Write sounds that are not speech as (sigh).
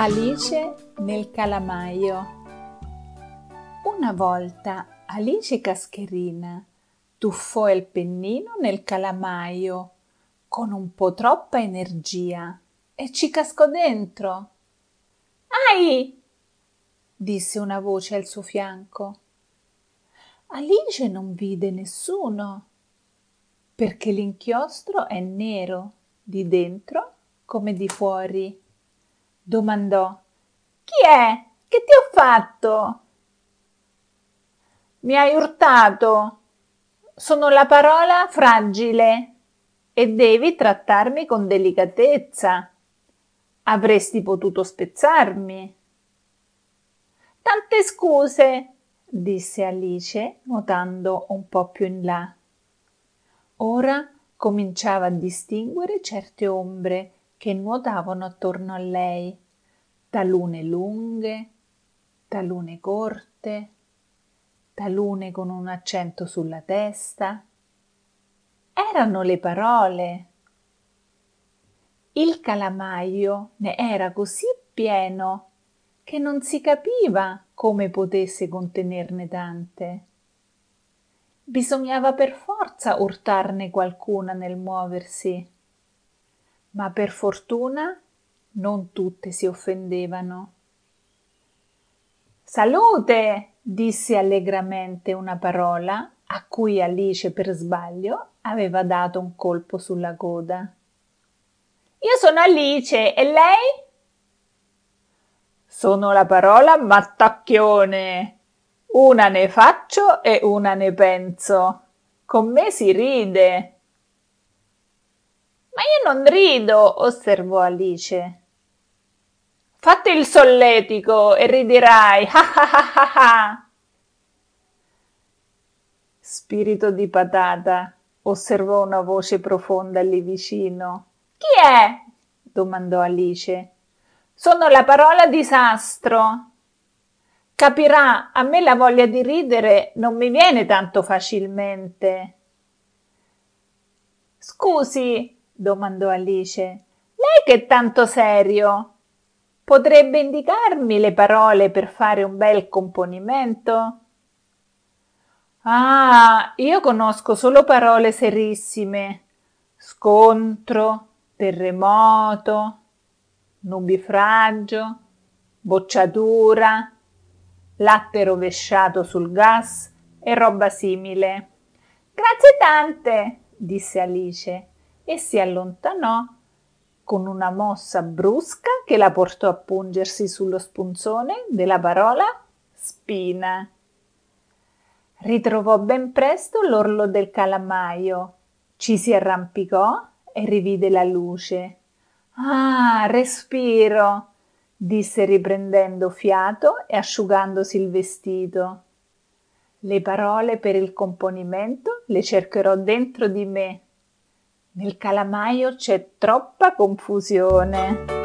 Alice nel calamaio Una volta Alice Cascherina tuffò il pennino nel calamaio con un po' troppa energia e ci cascò dentro. Ai! disse una voce al suo fianco. Alice non vide nessuno perché l'inchiostro è nero di dentro come di fuori domandò. Chi è? Che ti ho fatto? Mi hai urtato. Sono la parola fragile e devi trattarmi con delicatezza. Avresti potuto spezzarmi. Tante scuse, disse Alice, nuotando un po più in là. Ora cominciava a distinguere certe ombre che nuotavano attorno a lei, talune lunghe, talune corte, talune con un accento sulla testa. Erano le parole. Il calamaio ne era così pieno che non si capiva come potesse contenerne tante. Bisognava per forza urtarne qualcuna nel muoversi ma per fortuna non tutte si offendevano. Salute! disse allegramente una parola a cui Alice per sbaglio aveva dato un colpo sulla coda. Io sono Alice e lei? Sono la parola mattacchione. Una ne faccio e una ne penso. Con me si ride. Ma io non rido, osservò Alice. Fatti il solletico e ah. (laughs) Spirito di patata, osservò una voce profonda lì vicino. Chi è? domandò Alice. Sono la parola disastro. Capirà, a me la voglia di ridere non mi viene tanto facilmente. Scusi, domandò Alice. Lei che è tanto serio? Potrebbe indicarmi le parole per fare un bel componimento? Ah, io conosco solo parole serissime. Scontro, terremoto, nubifragio, bocciatura, latte rovesciato sul gas e roba simile. Grazie tante, disse Alice e si allontanò con una mossa brusca che la portò a pungersi sullo spunzone della parola spina. Ritrovò ben presto l'orlo del calamaio, ci si arrampicò e rivide la luce. Ah, respiro, disse riprendendo fiato e asciugandosi il vestito. Le parole per il componimento le cercherò dentro di me nel calamaio c'è troppa confusione.